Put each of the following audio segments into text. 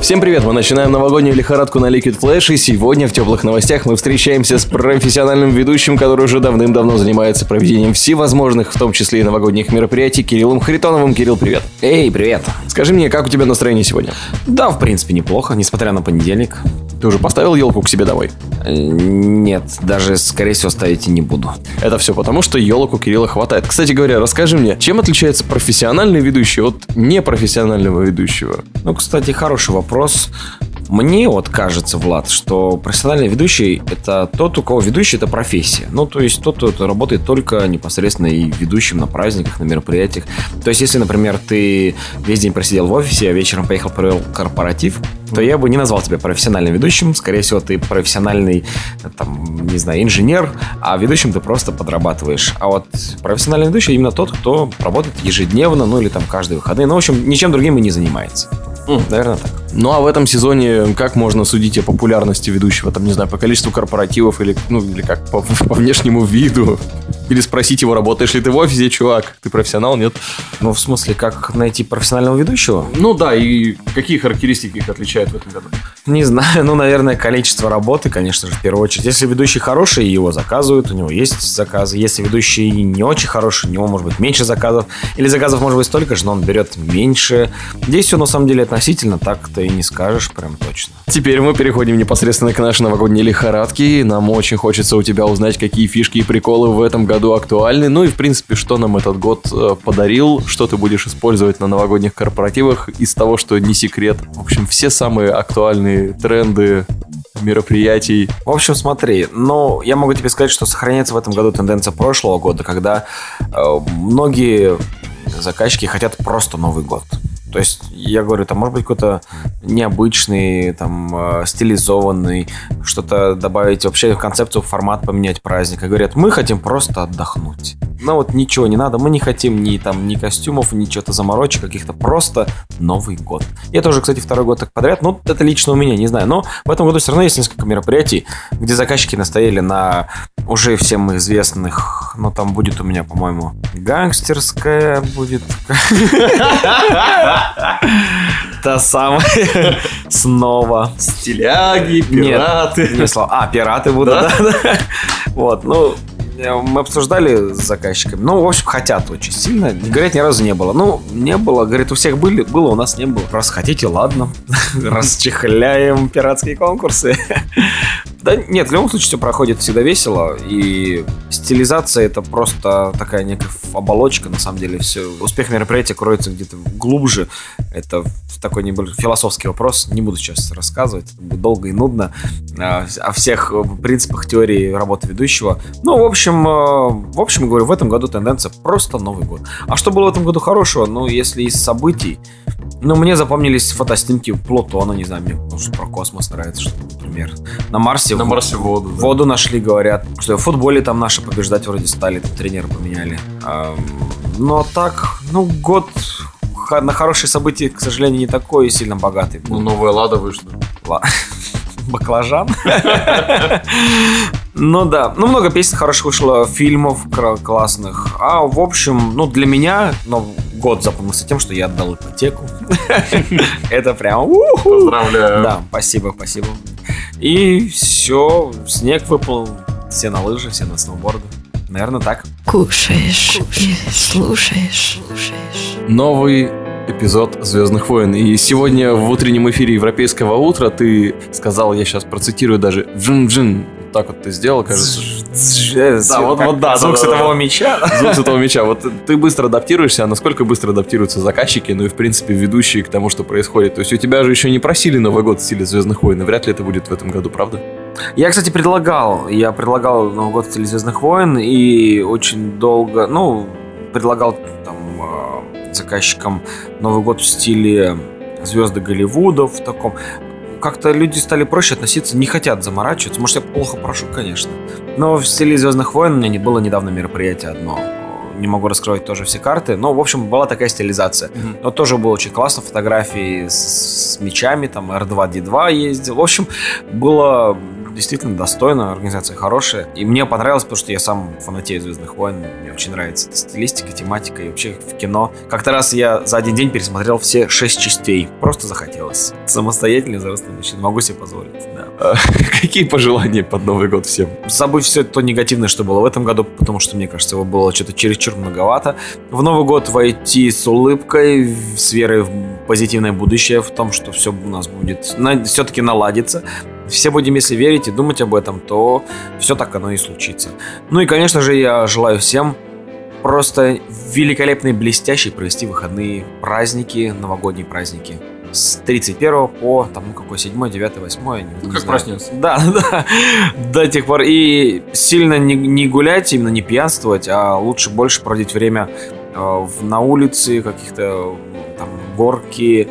Всем привет! Мы начинаем новогоднюю лихорадку на Liquid Flash, и сегодня в теплых новостях мы встречаемся с профессиональным ведущим, который уже давным-давно занимается проведением всевозможных, в том числе и новогодних мероприятий, Кириллом Харитоновым. Кирилл, привет! Эй, привет. Скажи мне, как у тебя настроение сегодня? Да, в принципе, неплохо, несмотря на понедельник. Ты уже поставил елку к себе домой? Э, Нет, даже, скорее всего, ставить и не буду. Это все потому, что елок у Кирилла хватает. Кстати говоря, расскажи мне, чем отличается профессиональный ведущий от непрофессионального ведущего? Ну, кстати, хороший вопрос. Мне вот кажется, Влад, что профессиональный ведущий – это тот, у кого ведущий – это профессия. Ну, то есть тот, кто работает только непосредственно и ведущим на праздниках, на мероприятиях. То есть, если, например, ты весь день просидел в офисе, а вечером поехал провел корпоратив, то я бы не назвал тебя профессиональным ведущим. Скорее всего, ты профессиональный, там, не знаю, инженер, а ведущим ты просто подрабатываешь. А вот профессиональный ведущий именно тот, кто работает ежедневно, ну или там каждые выходные. Ну, в общем, ничем другим и не занимается. Наверное, так. Ну а в этом сезоне как можно судить о популярности ведущего? Там, не знаю, по количеству корпоративов или, ну, или как, по, по внешнему виду? Или спросить его, работаешь ли ты в офисе, чувак? Ты профессионал, нет? Ну, в смысле, как найти профессионального ведущего? Ну да, и какие характеристики их отличают в этом году? Не знаю, ну, наверное, количество работы, конечно же, в первую очередь. Если ведущий хороший, его заказывают, у него есть заказы. Если ведущий не очень хороший, у него может быть меньше заказов. Или заказов может быть столько же, но он берет меньше. Здесь все на самом деле относительно, так-то и не скажешь прям точно. Теперь мы переходим непосредственно к нашей новогодней лихорадке. Нам очень хочется у тебя узнать, какие фишки и приколы в этом году актуальны. Ну и, в принципе, что нам этот год э, подарил, что ты будешь использовать на новогодних корпоративах из того, что не секрет. В общем, все самые актуальные тренды мероприятий. В общем, смотри, ну, я могу тебе сказать, что сохраняется в этом году тенденция прошлого года, когда э, многие заказчики хотят просто Новый год. То есть, я говорю, там может быть какой-то необычный, там, э, стилизованный, что-то добавить, вообще концепцию, формат поменять праздника. Говорят, мы хотим просто отдохнуть. Ну вот ничего не надо, мы не хотим ни там ни костюмов, ни чего-то заморочек каких-то, просто Новый год. И это уже, кстати, второй год так подряд, ну это лично у меня, не знаю, но в этом году все равно есть несколько мероприятий, где заказчики настояли на уже всем известных, ну там будет у меня, по-моему, гангстерская будет. Та самая снова. Стиляги, Нет, не слова. А, пираты будут, да? да. Вот, ну, э, мы обсуждали с заказчиками. Ну, в общем, хотят очень сильно. Говорят, ни разу не было. Ну, не было. Говорит, у всех были, было, у нас не было. Раз хотите, ладно. Расчехляем пиратские конкурсы. Да нет, в любом случае все проходит всегда весело. И стилизация это просто такая некая оболочка, на самом деле. Все. Успех мероприятия кроется где-то глубже. Это такой небольшой философский вопрос. Не буду сейчас рассказывать. Это будет долго и нудно. а, О всех э, принципах теории работы ведущего. Ну, в общем, э, в общем, говорю, в этом году тенденция просто Новый год. А что было в этом году хорошего? Ну, если из событий, ну, мне запомнились фотоснимки Плутона, не знаю, мне что про космос нравится, что, например. На Марсе, На Марсе воду. да. воду нашли, говорят. Что в футболе там наши побеждать вроде стали, там тренера поменяли. Но так, ну, год на хорошие события, к сожалению, не такой сильно богатый. Ну, новая Лада вышла. Ла- Баклажан. Ну да, ну много песен хороших вышло, фильмов классных. А в общем, ну для меня ну, год запомнился тем, что я отдал ипотеку. Это прям. Поздравляю. Да, спасибо, спасибо. И все, снег выпал, все на лыжи, все на сноуборды. Наверное, так. Кушаешь и слушаешь. Новый эпизод Звездных войн. И сегодня в утреннем эфире Европейского утра ты сказал, я сейчас процитирую даже джин-джин. Вот Так вот ты сделал, кажется. Да, вот- вот да, Звук светового меча. Звук этого мяча. Вот ты быстро адаптируешься, а насколько быстро адаптируются заказчики, ну и в принципе ведущие к тому, что происходит. То есть у тебя же еще не просили Новый год в стиле Звездных войн, и вряд ли это будет в этом году, правда? Я, кстати, предлагал. Я предлагал Новый год в стиле Звездных войн и очень долго, ну, предлагал там э, заказчикам Новый год в стиле звезды Голливуда в таком. Как-то люди стали проще относиться, не хотят заморачиваться. Может, я плохо прошу, конечно. Но в стиле Звездных войн у меня не было недавно мероприятие одно. не могу раскрывать тоже все карты. Но, в общем, была такая стилизация. Но тоже было очень классно. Фотографии с, с мечами, там R2-D2 ездил. В общем, было действительно достойно, организация хорошая. И мне понравилось, потому что я сам фанатею Звездных войн. Мне очень нравится эта стилистика, тематика и вообще в кино. Как-то раз я за один день пересмотрел все шесть частей. Просто захотелось. Самостоятельный взрослый мужчина. Могу себе позволить, да. Какие пожелания под Новый год всем? Забыть все то негативное, что было в этом году, потому что, мне кажется, его было что-то чересчур многовато. В Новый год войти с улыбкой, с верой в позитивное будущее, в том, что все у нас будет все-таки наладится. Все будем, если верить и думать об этом, то все так оно и случится. Ну и, конечно же, я желаю всем просто великолепные, блестящие провести выходные праздники, новогодние праздники. С 31 по, там, ну, какой, 7, 9, 8, я не, не как знаю. проснется. Да, да, до тех пор. И сильно не, не гулять, именно не пьянствовать, а лучше больше проводить время э, на улице, каких-то там горки,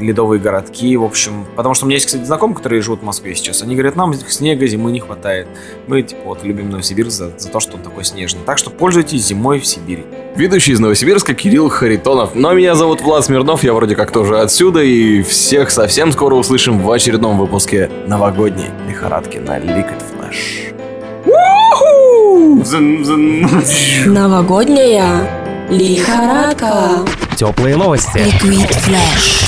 ледовые городки, в общем. Потому что у меня есть, кстати, знакомые, которые живут в Москве сейчас. Они говорят, нам снега зимы не хватает. Мы, типа, вот, любим Новосибирск за, за то, что он такой снежный. Так что пользуйтесь зимой в Сибири. Ведущий из Новосибирска Кирилл Харитонов. Но меня зовут Влад Смирнов, я вроде как тоже отсюда, и всех совсем скоро услышим в очередном выпуске новогодней лихорадки на Liquid Flash. Новогодняя лихорадка. Теплые новости. Liquid Flash.